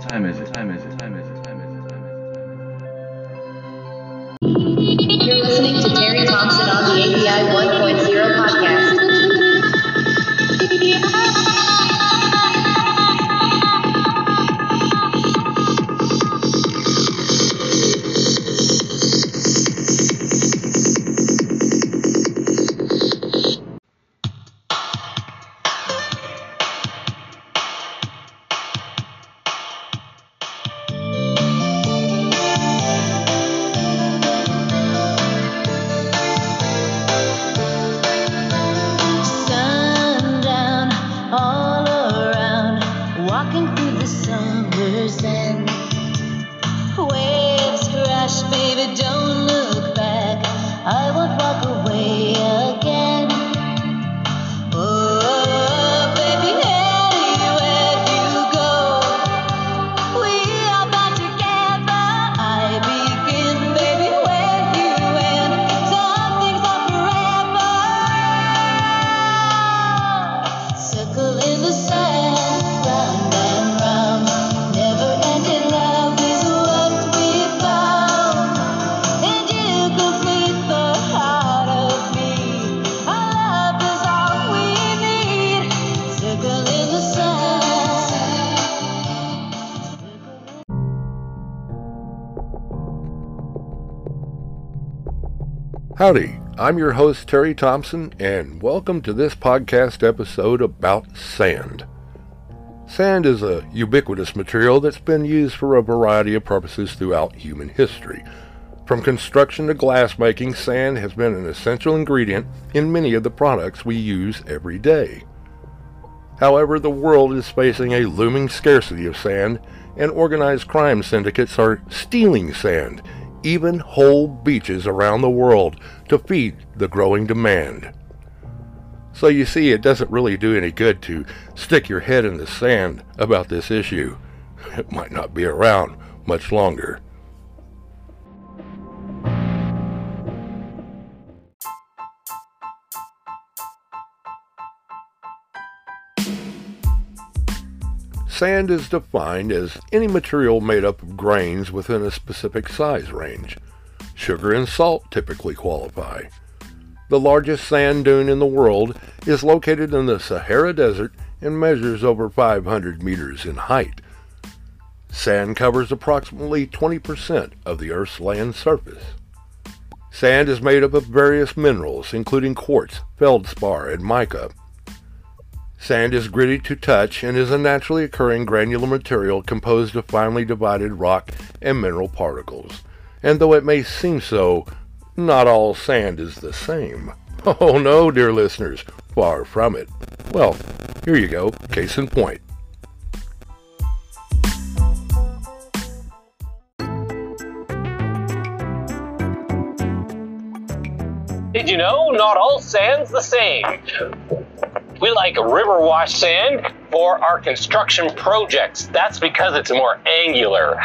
Time is it? Time is it? Time is it? Howdy, I'm your host Terry Thompson, and welcome to this podcast episode about sand. Sand is a ubiquitous material that's been used for a variety of purposes throughout human history. From construction to glass making, sand has been an essential ingredient in many of the products we use every day. However, the world is facing a looming scarcity of sand, and organized crime syndicates are stealing sand, even whole beaches around the world, to feed the growing demand. So you see, it doesn't really do any good to stick your head in the sand about this issue. It might not be around much longer. Sand is defined as any material made up of grains within a specific size range. Sugar and salt typically qualify. The largest sand dune in the world is located in the Sahara Desert and measures over 500 meters in height. Sand covers approximately 20% of the Earth's land surface. Sand is made up of various minerals, including quartz, feldspar, and mica. Sand is gritty to touch and is a naturally occurring granular material composed of finely divided rock and mineral particles. And though it may seem so, not all sand is the same. Oh no, dear listeners, far from it. Well, here you go, case in point. Did you know not all sand's the same? We like river wash sand for our construction projects. That's because it's more angular.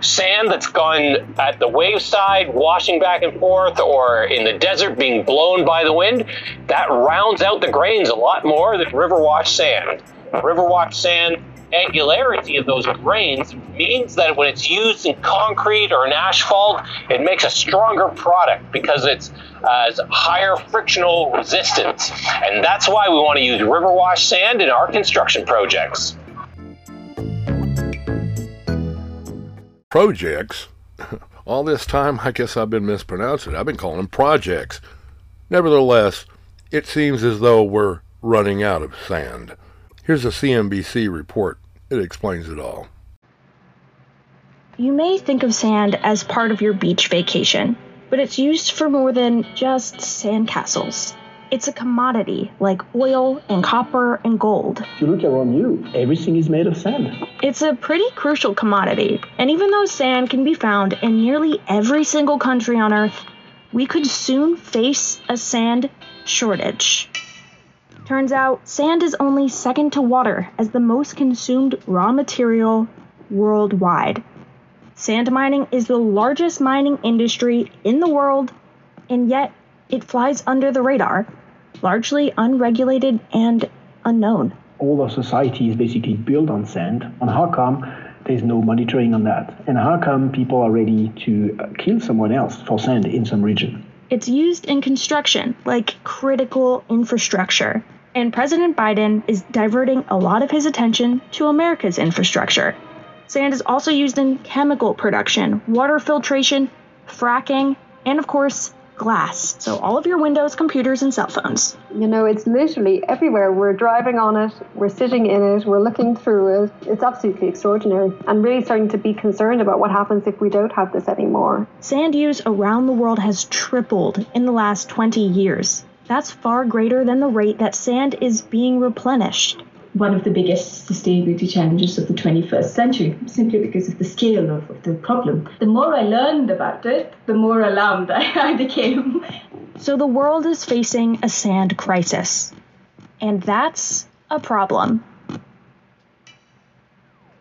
Sand that's gone at the waveside, washing back and forth, or in the desert being blown by the wind, that rounds out the grains a lot more than river wash sand. River wash sand angularity of those grains means that when it's used in concrete or in asphalt, it makes a stronger product because it's uh, has higher frictional resistance. And that's why we want to use river wash sand in our construction projects. projects. All this time, I guess I've been mispronouncing it. I've been calling them projects. Nevertheless, it seems as though we're running out of sand. Here's a CNBC report. It explains it all. You may think of sand as part of your beach vacation, but it's used for more than just sandcastles. It's a commodity like oil and copper and gold. If you look around you, everything is made of sand. It's a pretty crucial commodity, and even though sand can be found in nearly every single country on Earth, we could soon face a sand shortage. Turns out, sand is only second to water as the most consumed raw material worldwide. Sand mining is the largest mining industry in the world, and yet it flies under the radar, largely unregulated and unknown. All our society is basically built on sand. And how come There's no monitoring on that. And how come people are ready to uh, kill someone else for sand in some region? It's used in construction, like critical infrastructure. And President Biden is diverting a lot of his attention to America's infrastructure. Sand is also used in chemical production, water filtration, fracking, and of course, glass. So, all of your windows, computers, and cell phones. You know, it's literally everywhere. We're driving on it, we're sitting in it, we're looking through it. It's absolutely extraordinary. I'm really starting to be concerned about what happens if we don't have this anymore. Sand use around the world has tripled in the last 20 years. That's far greater than the rate that sand is being replenished one of the biggest sustainability challenges of the 21st century, simply because of the scale of, of the problem. The more I learned about it, the more alarmed I, I became. So the world is facing a sand crisis. And that's a problem.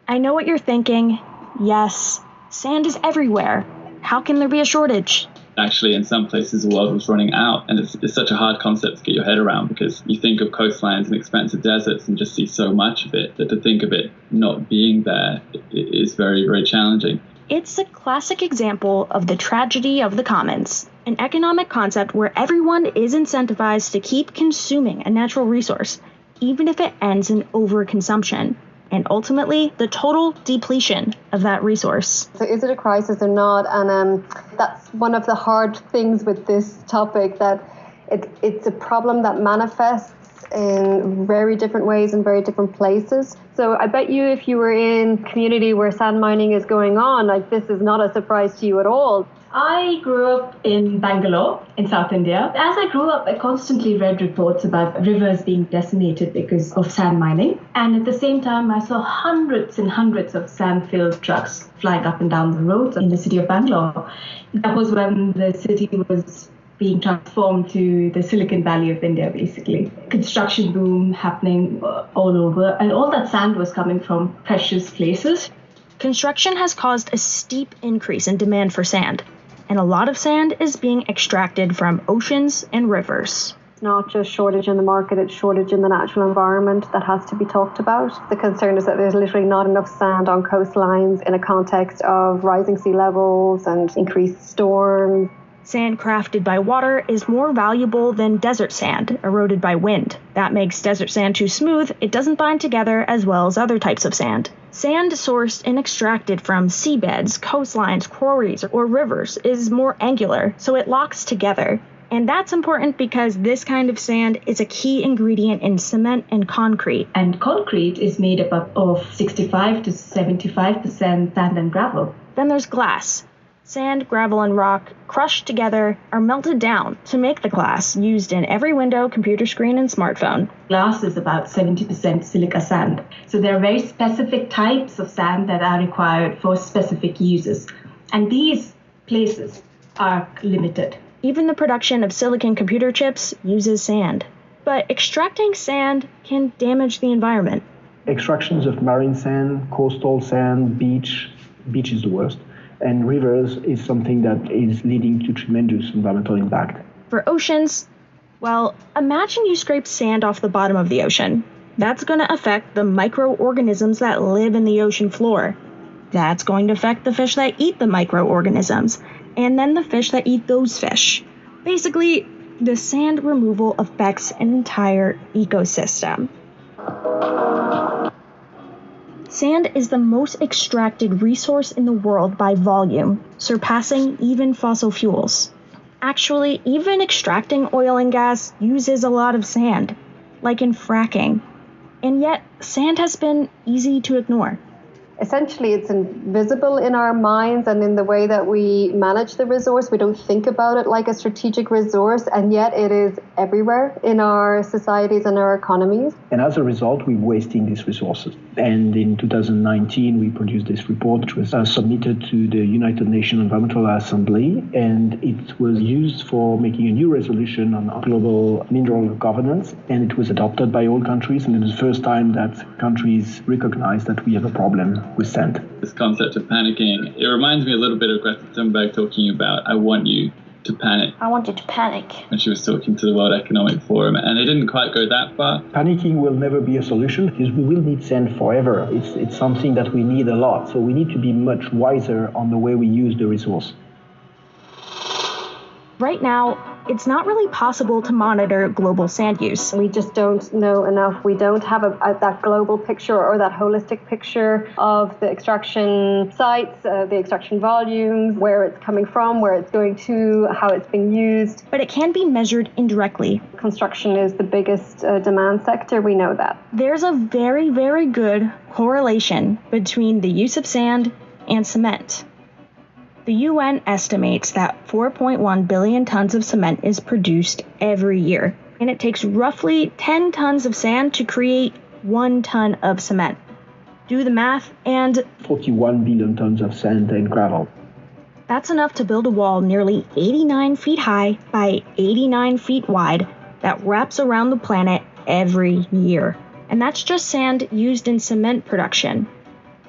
I know what you're thinking. Yes, sand is everywhere. How can there be a shortage? Actually in some places the world was running out. And it's, it's, such a hard concept to get your head around because you think of coastlines and expansive deserts and just see so much of it that to think of it not being there is very very challenging. It's a classic example of the tragedy of the commons an economic concept where everyone is incentivized to keep consuming a natural resource even if it ends in overconsumption and ultimately the total depletion of that resource. So, is it a crisis or not? And um, that's one of the hard things with this topic that it, it's a problem that manifests in very different ways in very different places. So I bet you if you were in community where sand mining is going on, like this is not a surprise to you at all. I grew up in Bangalore in South India. As I grew up, I constantly read reports about rivers being decimated because of sand mining. And at the same time, I saw hundreds and hundreds of sand filled trucks flying up and down the roads in the city of Bangalore. That was when the city was being transformed to the Silicon Valley of India, basically. Construction boom happening uh, all over, and all that sand was coming from precious places. Construction has caused a steep increase in demand for sand and a lot of sand is being extracted from oceans and rivers. It's not just shortage in the market, it's shortage in the natural environment that has to be talked about. The concern is that there's literally not enough sand on coastlines in a context of rising sea levels and increased storms. Sand crafted by water is more valuable than desert sand eroded by wind. That makes desert sand too smooth, it doesn't bind together as well as other types of sand. Sand sourced and extracted from seabeds, coastlines, quarries, or rivers is more angular, so it locks together. And that's important because this kind of sand is a key ingredient in cement and concrete. And concrete is made up of 65 to 75% sand and gravel. Then there's glass. Sand, gravel, and rock, crushed together, are melted down to make the glass used in every window, computer screen, and smartphone. Glass is about 70% silica sand. So there are very specific types of sand that are required for specific uses. And these places are limited. Even the production of silicon computer chips uses sand. But extracting sand can damage the environment. Extractions of marine sand, coastal sand, beach, beach is the worst and rivers is something that is leading to tremendous environmental impact. For oceans, well, imagine you scrape sand off the bottom of the ocean. That's going to affect the microorganisms that live in the ocean floor. That's going to affect the fish that eat the microorganisms, and then the fish that eat those fish. Basically, the sand removal affects an entire ecosystem. Sand is the most extracted resource in the world by volume, surpassing even fossil fuels. Actually, even extracting oil and gas uses a lot of sand, like in fracking. And yet, sand has been easy to ignore essentially it's invisible in our minds and in the way that we manage the resource. We don't think about it like a strategic resource, and yet it is everywhere in our societies and our economies. And as a result, we're wasting these resources. And in 2019, we produced this report, which was uh, submitted to the United Nations Environmental Assembly, and it was used for making a new resolution on global mineral governance. And it was adopted by all countries, and it was the first time that countries recognized that we have a problem with sand. This concept of panicking, it reminds me a little bit of Greta Thunberg talking about, I want you to panic I want you to panic. when she was talking to the World Economic Forum, and it didn't quite go that far. Panicking will never be a solution because we will need sand forever. It's, it's something that we need a lot. So we need to be much wiser on the way we use the resource. Right now, it's not really possible to monitor global sand use. We just don't know enough. We don't have a, a, that global picture or that holistic picture of the extraction sites, uh, the extraction volumes, where it's coming from, where it's going to, how it's being used. But it can be measured indirectly. Construction is the biggest uh, demand sector. We know that. There's a very, very good correlation between the use of sand and cement. The UN estimates that 4.1 billion tons of cement is produced every year, and it takes roughly 10 tons of sand to create 1 ton of cement. Do the math, and 41 billion tons of sand and gravel. that's enough to build a wall nearly 89 feet high by 89 feet wide that wraps around the planet every year. And that's just sand used in cement production.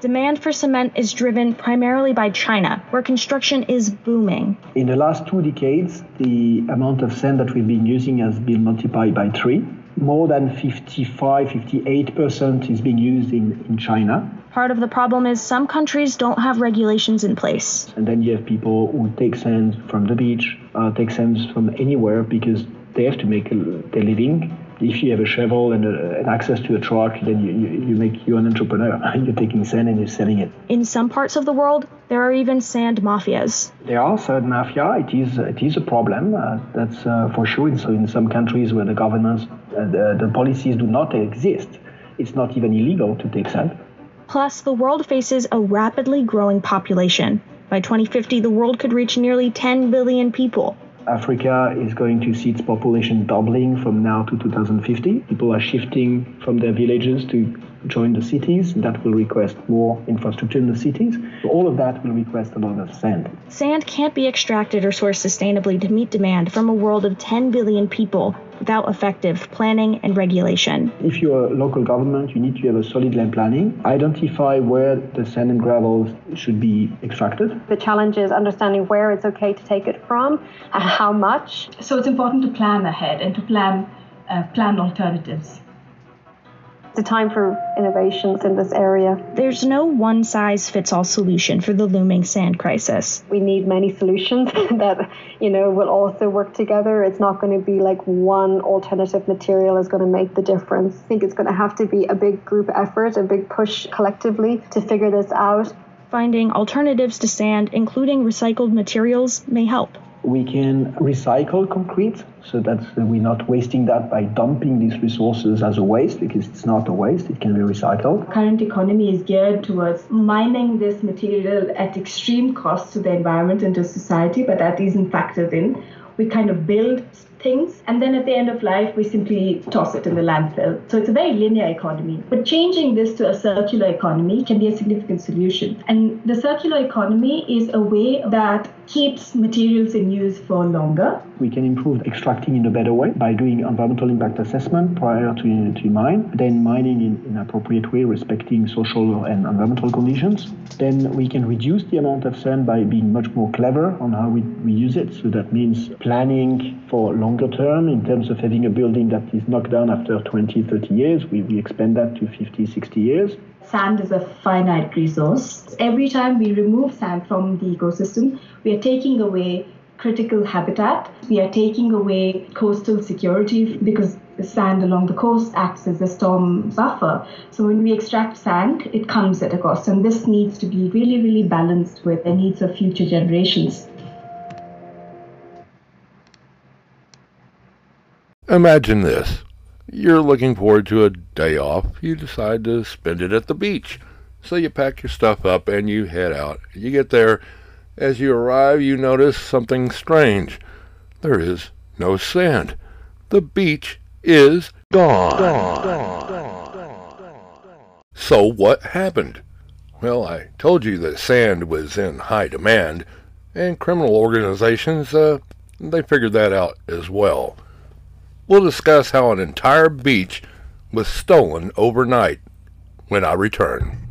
Demand for cement is driven primarily by China, where construction is booming. In the last two decades, the amount of sand that we've been using has been multiplied by three. More than 55, 58% is being used in, in China. Part of the problem is some countries don't have regulations in place. And then you have people who take sand from the beach, uh, take sand from anywhere because they have to make a, their living. If you have a shovel and, a, and access to a truck, then you, you, you make you an entrepreneur. you're taking sand and you're selling it. In some parts of the world, there are even sand mafias. There are sand mafia. It is it is a problem. Uh, that's uh, for sure. And So in some countries where the governance, uh, the, the policies do not exist, it's not even illegal to take sand. Plus, the world faces a rapidly growing population. By 2050, the world could reach nearly 10 billion people. Africa is going to see its population doubling from now to 2050. People are shifting from their villages to join the cities. That will request more infrastructure in the cities. All of that will request a lot of sand. Sand can't be extracted or sourced sustainably to meet demand from a world of 10 billion people without effective planning and regulation. If you're a local government, you need to have a solid land planning, identify where the sand and gravel should be extracted. The challenge is understanding where it's okay to take it from and how much. So it's important to plan ahead and to plan uh, plan alternatives. It's a time for innovations in this area. There's no one size fits all solution for the looming sand crisis. We need many solutions that, you know, will also work together. It's not going to be like one alternative material is going to make the difference. I think it's going to have to be a big group effort, a big push collectively to figure this out. Finding alternatives to sand, including recycled materials, may help. We can recycle concrete so that we're not wasting that by dumping these resources as a waste because it's not a waste, it can be recycled. Current economy is geared towards mining this material at extreme cost to the environment and to society, but that isn't factored in. We kind of build things and then at the end of life we simply toss it in the landfill. So it's a very linear economy. But changing this to a circular economy can be a significant solution. And the circular economy is a way that keeps materials in use for longer. We can improve extracting in a better way by doing environmental impact assessment prior to, to mine, then mining in an appropriate way, respecting social and environmental conditions. Then we can reduce the amount of sand by being much more clever on how we, we use it. So that means planning for longer term in terms of having a building that is knocked down after 20, 30 years. We, we expand that to 50, 60 years. Sand is a finite resource. Every time we remove sand from the ecosystem, we are taking away critical habitat. We are taking away coastal security because the sand along the coast acts as a storm buffer. So when we extract sand, it comes at a cost, and this needs to be really, really balanced with the needs of future generations. Imagine this. You're looking forward to a day off. You decide to spend it at the beach. So you pack your stuff up and you head out. You get there. As you arrive, you notice something strange. There is no sand. The beach is gone. gone. gone. gone. So what happened? Well, I told you that sand was in high demand, and criminal organizations, uh, they figured that out as well. We'll discuss how an entire beach was stolen overnight when I return.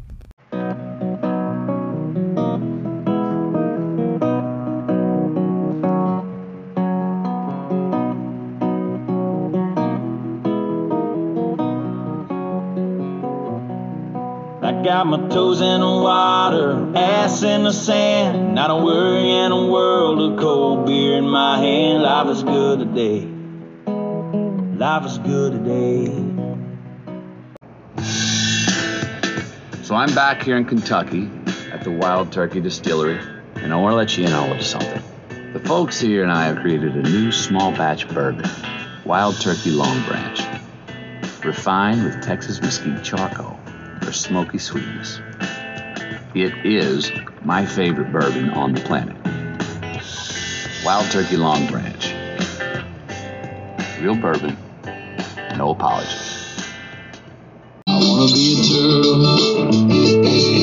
got my toes in the water, ass in the sand. Not a worry in a world of cold beer in my hand. Life is good today. Life is good today. So I'm back here in Kentucky at the Wild Turkey Distillery, and I want to let you in on something. The folks here and I have created a new small batch bourbon, Wild Turkey Long Branch, refined with Texas mesquite charcoal for smoky sweetness. It is my favorite bourbon on the planet. Wild Turkey Long Branch. Real bourbon, no apologies. I wanna be a turtle.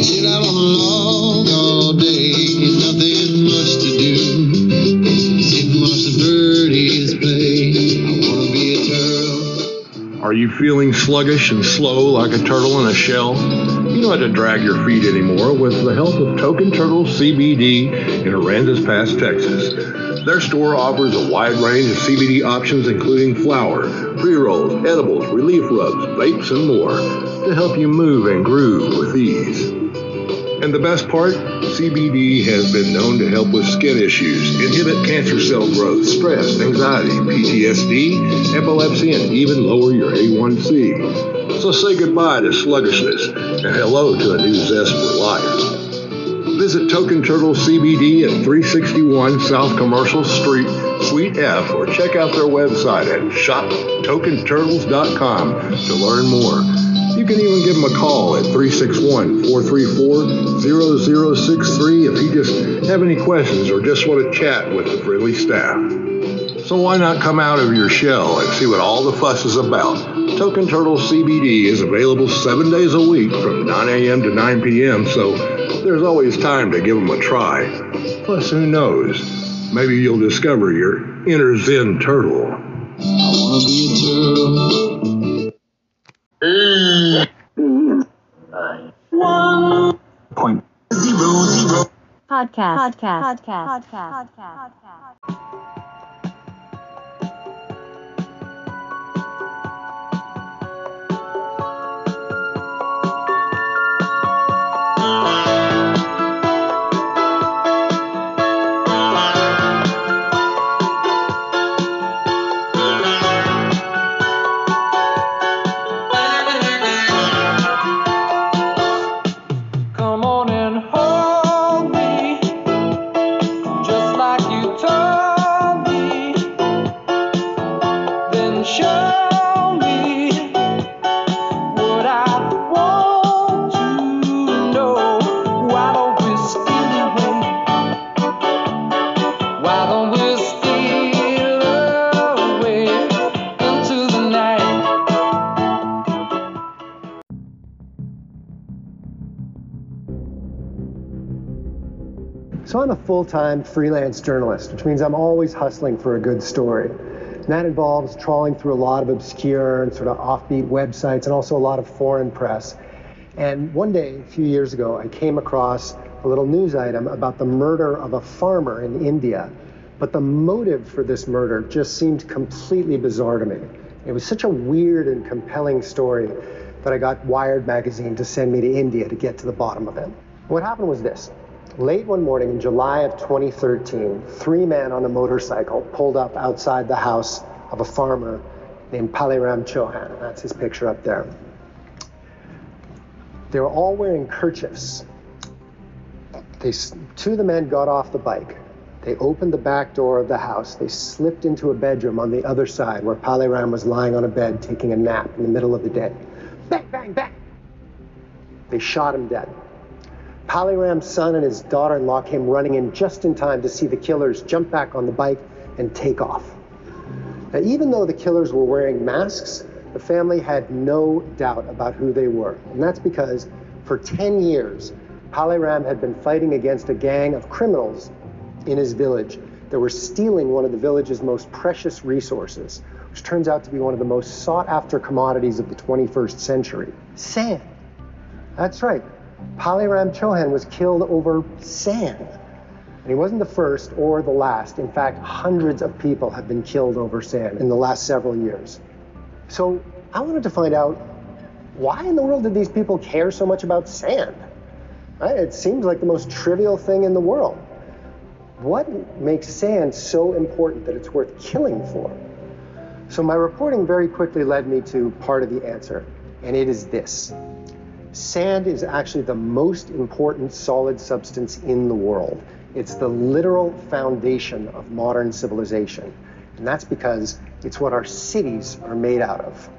Sit out on a log all day. Nothing much to do. Sit and watch the birdies play. I wanna be a turtle. Are you feeling sluggish and slow like a turtle in a shell? You don't have to drag your feet anymore with the help of Token Turtle CBD in Aransas Pass, Texas. Their store offers a wide range of CBD options, including flower, pre rolls, edibles, relief rubs, vapes, and more to help you move and groove with ease. And the best part, CBD has been known to help with skin issues, inhibit cancer cell growth, stress, anxiety, PTSD, epilepsy, and even lower your A1C. So say goodbye to sluggishness and hello to a new zest for life. Visit Token Turtle CBD at 361 South Commercial Street, Suite F, or check out their website at shoptokenturtles.com to learn more. You can even give them a call at 361 434 0063 if you just have any questions or just want to chat with the friendly staff. So why not come out of your shell and see what all the fuss is about? Token Turtle CBD is available seven days a week from 9 a.m. to 9 p.m., so there's always time to give them a try. Plus, who knows? Maybe you'll discover your inner Zen turtle. I wanna be a turtle. One point zero zero. Podcast. Podcast. Podcast. Podcast. Come A full-time freelance journalist, which means I'm always hustling for a good story. And that involves trawling through a lot of obscure and sort of offbeat websites and also a lot of foreign press. And one day, a few years ago, I came across a little news item about the murder of a farmer in India. But the motive for this murder just seemed completely bizarre to me. It was such a weird and compelling story that I got Wired magazine to send me to India to get to the bottom of it. What happened was this. Late one morning in July of 2013, three men on a motorcycle pulled up outside the house of a farmer named Paliram Chauhan. That's his picture up there. They were all wearing kerchiefs. They, two of the men got off the bike. They opened the back door of the house. They slipped into a bedroom on the other side where Paliram was lying on a bed taking a nap in the middle of the day. Bang, bang, bang! They shot him dead. Paliram's son and his daughter in law came running in just in time to see the killers jump back on the bike and take off. Now, even though the killers were wearing masks, the family had no doubt about who they were. And that's because for 10 years, Paliram had been fighting against a gang of criminals in his village that were stealing one of the village's most precious resources, which turns out to be one of the most sought after commodities of the 21st century sand. That's right. Paliram Chauhan was killed over sand. And he wasn't the first or the last. In fact, hundreds of people have been killed over sand in the last several years. So I wanted to find out why in the world did these people care so much about sand? Right? It seems like the most trivial thing in the world. What makes sand so important that it's worth killing for? So my reporting very quickly led me to part of the answer, and it is this. Sand is actually the most important solid substance in the world. It's the literal foundation of modern civilization. And that's because it's what our cities are made out of.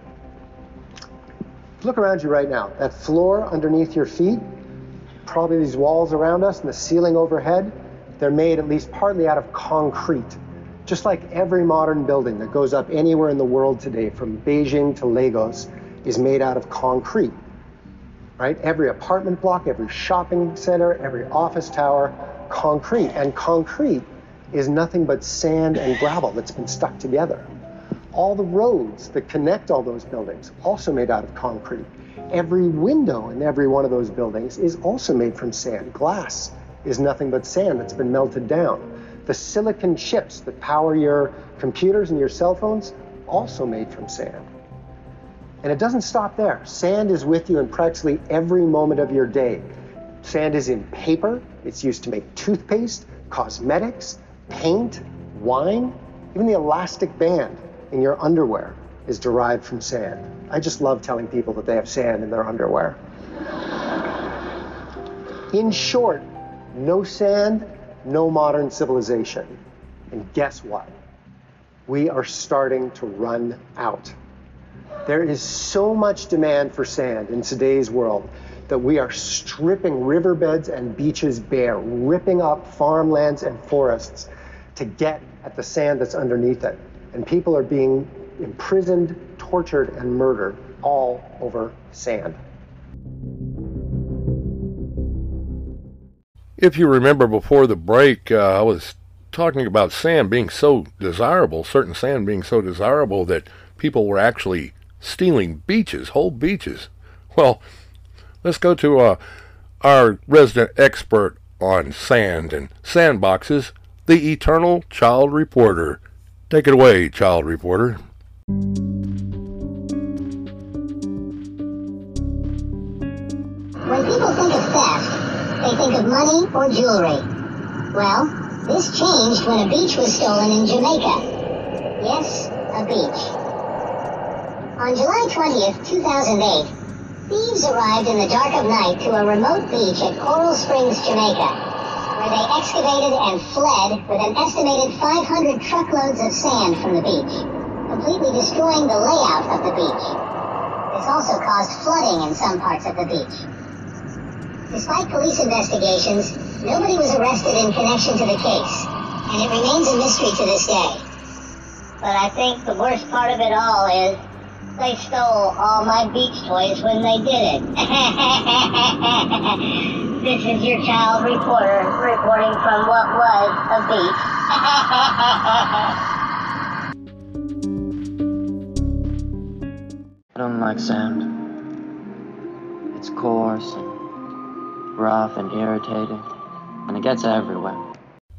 Look around you right now. That floor underneath your feet, probably these walls around us and the ceiling overhead, they're made at least partly out of concrete. Just like every modern building that goes up anywhere in the world today, from Beijing to Lagos, is made out of concrete. Right? Every apartment block, every shopping center, every office tower, concrete. And concrete is nothing but sand and gravel that's been stuck together. All the roads that connect all those buildings, also made out of concrete. Every window in every one of those buildings is also made from sand. Glass is nothing but sand that's been melted down. The silicon chips that power your computers and your cell phones, also made from sand. And it doesn't stop there. Sand is with you in practically every moment of your day. Sand is in paper, it's used to make toothpaste, cosmetics, paint, wine, even the elastic band in your underwear is derived from sand. I just love telling people that they have sand in their underwear. In short, no sand, no modern civilization. And guess what? We are starting to run out. There is so much demand for sand in today's world that we are stripping riverbeds and beaches bare, ripping up farmlands and forests to get at the sand that's underneath it. And people are being imprisoned, tortured, and murdered all over sand. If you remember before the break, uh, I was talking about sand being so desirable, certain sand being so desirable that people were actually stealing beaches, whole beaches. Well, let's go to uh, our resident expert on sand and sandboxes, the eternal child reporter. Take it away, child reporter. When people think of theft, they think of money or jewelry. Well, this changed when a beach was stolen in Jamaica. Yes, a beach. On July 20th, 2008, thieves arrived in the dark of night to a remote beach at Coral Springs, Jamaica, where they excavated and fled with an estimated 500 truckloads of sand from the beach, completely destroying the layout of the beach. This also caused flooding in some parts of the beach. Despite police investigations, nobody was arrested in connection to the case, and it remains a mystery to this day. But I think the worst part of it all is they stole all my beach toys when they did it. this is your child reporter reporting from what was a beach. I don't like sand. It's coarse and rough and irritating, and it gets everywhere.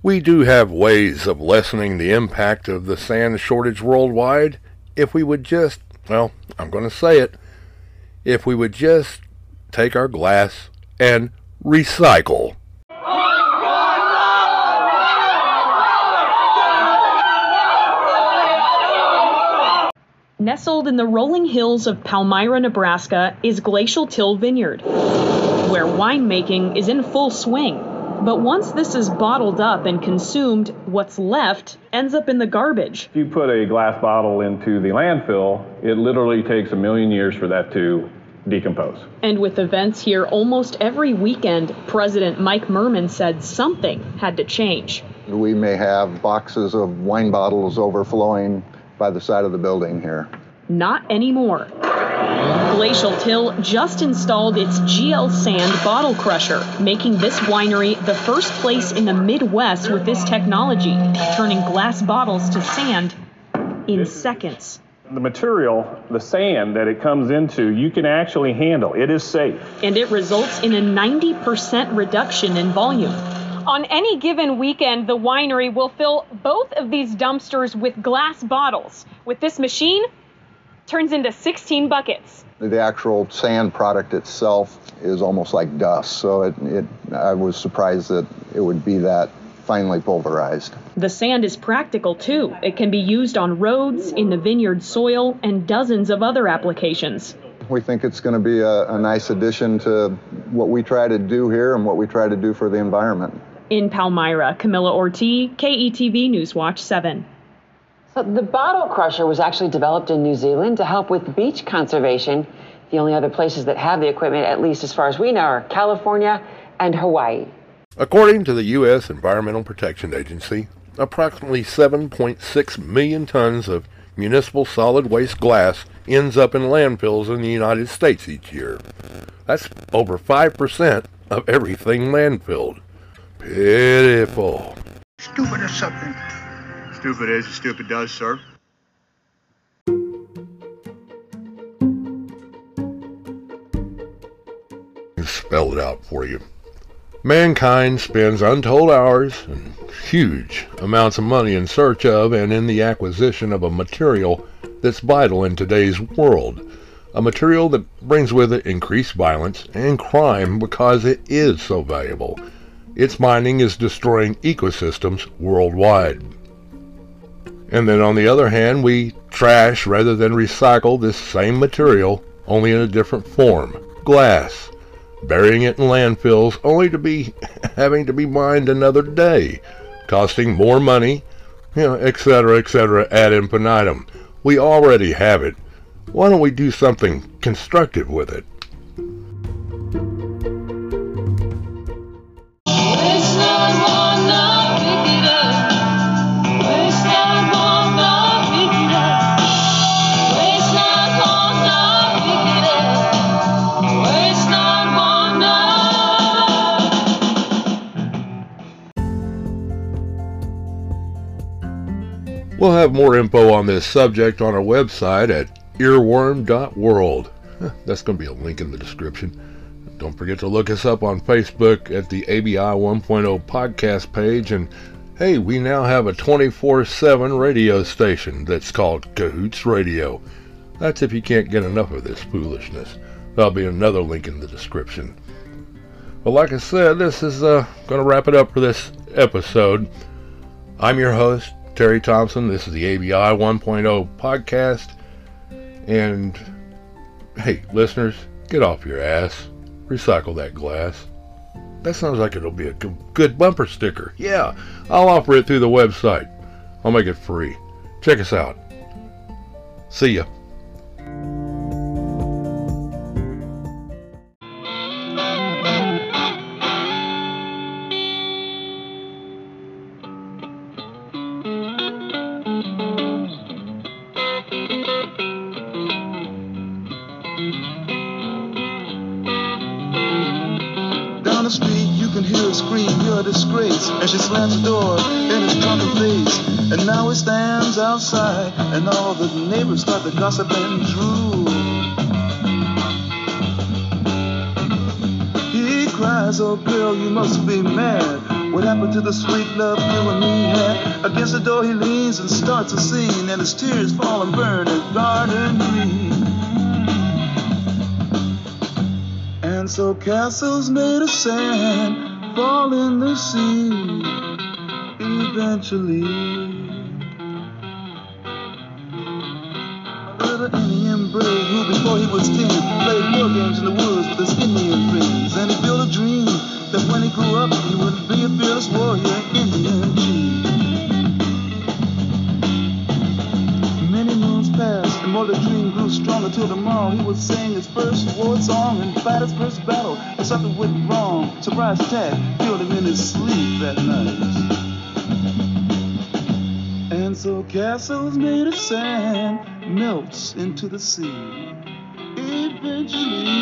We do have ways of lessening the impact of the sand shortage worldwide if we would just, well, I'm going to say it, if we would just take our glass and recycle. Nestled in the rolling hills of Palmyra, Nebraska, is Glacial Till Vineyard, where winemaking is in full swing. But once this is bottled up and consumed, what's left ends up in the garbage. If you put a glass bottle into the landfill, it literally takes a million years for that to decompose. And with events here almost every weekend, President Mike Merman said something had to change. We may have boxes of wine bottles overflowing by the side of the building here. Not anymore. Glacial Till just installed its GL Sand bottle crusher, making this winery the first place in the Midwest with this technology, turning glass bottles to sand in seconds. The material, the sand that it comes into, you can actually handle. It is safe. And it results in a 90% reduction in volume. On any given weekend, the winery will fill both of these dumpsters with glass bottles. With this machine, turns into 16 buckets. The actual sand product itself is almost like dust, so it, it I was surprised that it would be that finely pulverized. The sand is practical too. It can be used on roads, in the vineyard soil, and dozens of other applications. We think it's going to be a, a nice addition to what we try to do here and what we try to do for the environment. In Palmyra, Camilla Ortiz, KETV Newswatch 7. So the bottle crusher was actually developed in New Zealand to help with beach conservation. The only other places that have the equipment, at least as far as we know, are California and Hawaii. According to the U.S. Environmental Protection Agency, approximately 7.6 million tons of municipal solid waste glass ends up in landfills in the United States each year. That's over 5% of everything landfilled. Pitiful. Stupid or something. Stupid is, stupid does, sir. Spell it out for you. Mankind spends untold hours and huge amounts of money in search of and in the acquisition of a material that's vital in today's world. A material that brings with it increased violence and crime because it is so valuable. Its mining is destroying ecosystems worldwide. And then on the other hand, we trash rather than recycle this same material, only in a different form glass burying it in landfills only to be having to be mined another day, costing more money, you know, etc., etc., ad infinitum. We already have it. Why don't we do something constructive with it? We'll have more info on this subject on our website at earworm.world. That's going to be a link in the description. Don't forget to look us up on Facebook at the ABI 1.0 podcast page. And hey, we now have a 24 7 radio station that's called Cahoots Radio. That's if you can't get enough of this foolishness. There'll be another link in the description. Well, like I said, this is uh, going to wrap it up for this episode. I'm your host, Terry Thompson. This is the ABI 1.0 podcast. And hey, listeners, get off your ass. Recycle that glass. That sounds like it'll be a good bumper sticker. Yeah, I'll offer it through the website. I'll make it free. Check us out. See ya. Happened to the sweet love you and me had? Against the door he leans and starts a scene, and his tears fall and burn his garden green. And so castles made of sand fall in the sea eventually. Little Indian brave who before he was ten played war games in the woods with his Indian friends. And he built a dream that when he grew up he would be a fearless warrior Indian chief. Many moons passed, and more the dream grew stronger till tomorrow he would sing his first war song and fight his first battle. And something went wrong. Surprise attack killed him in his sleep that night. And so castles made of sand melts into the sea. Eventually.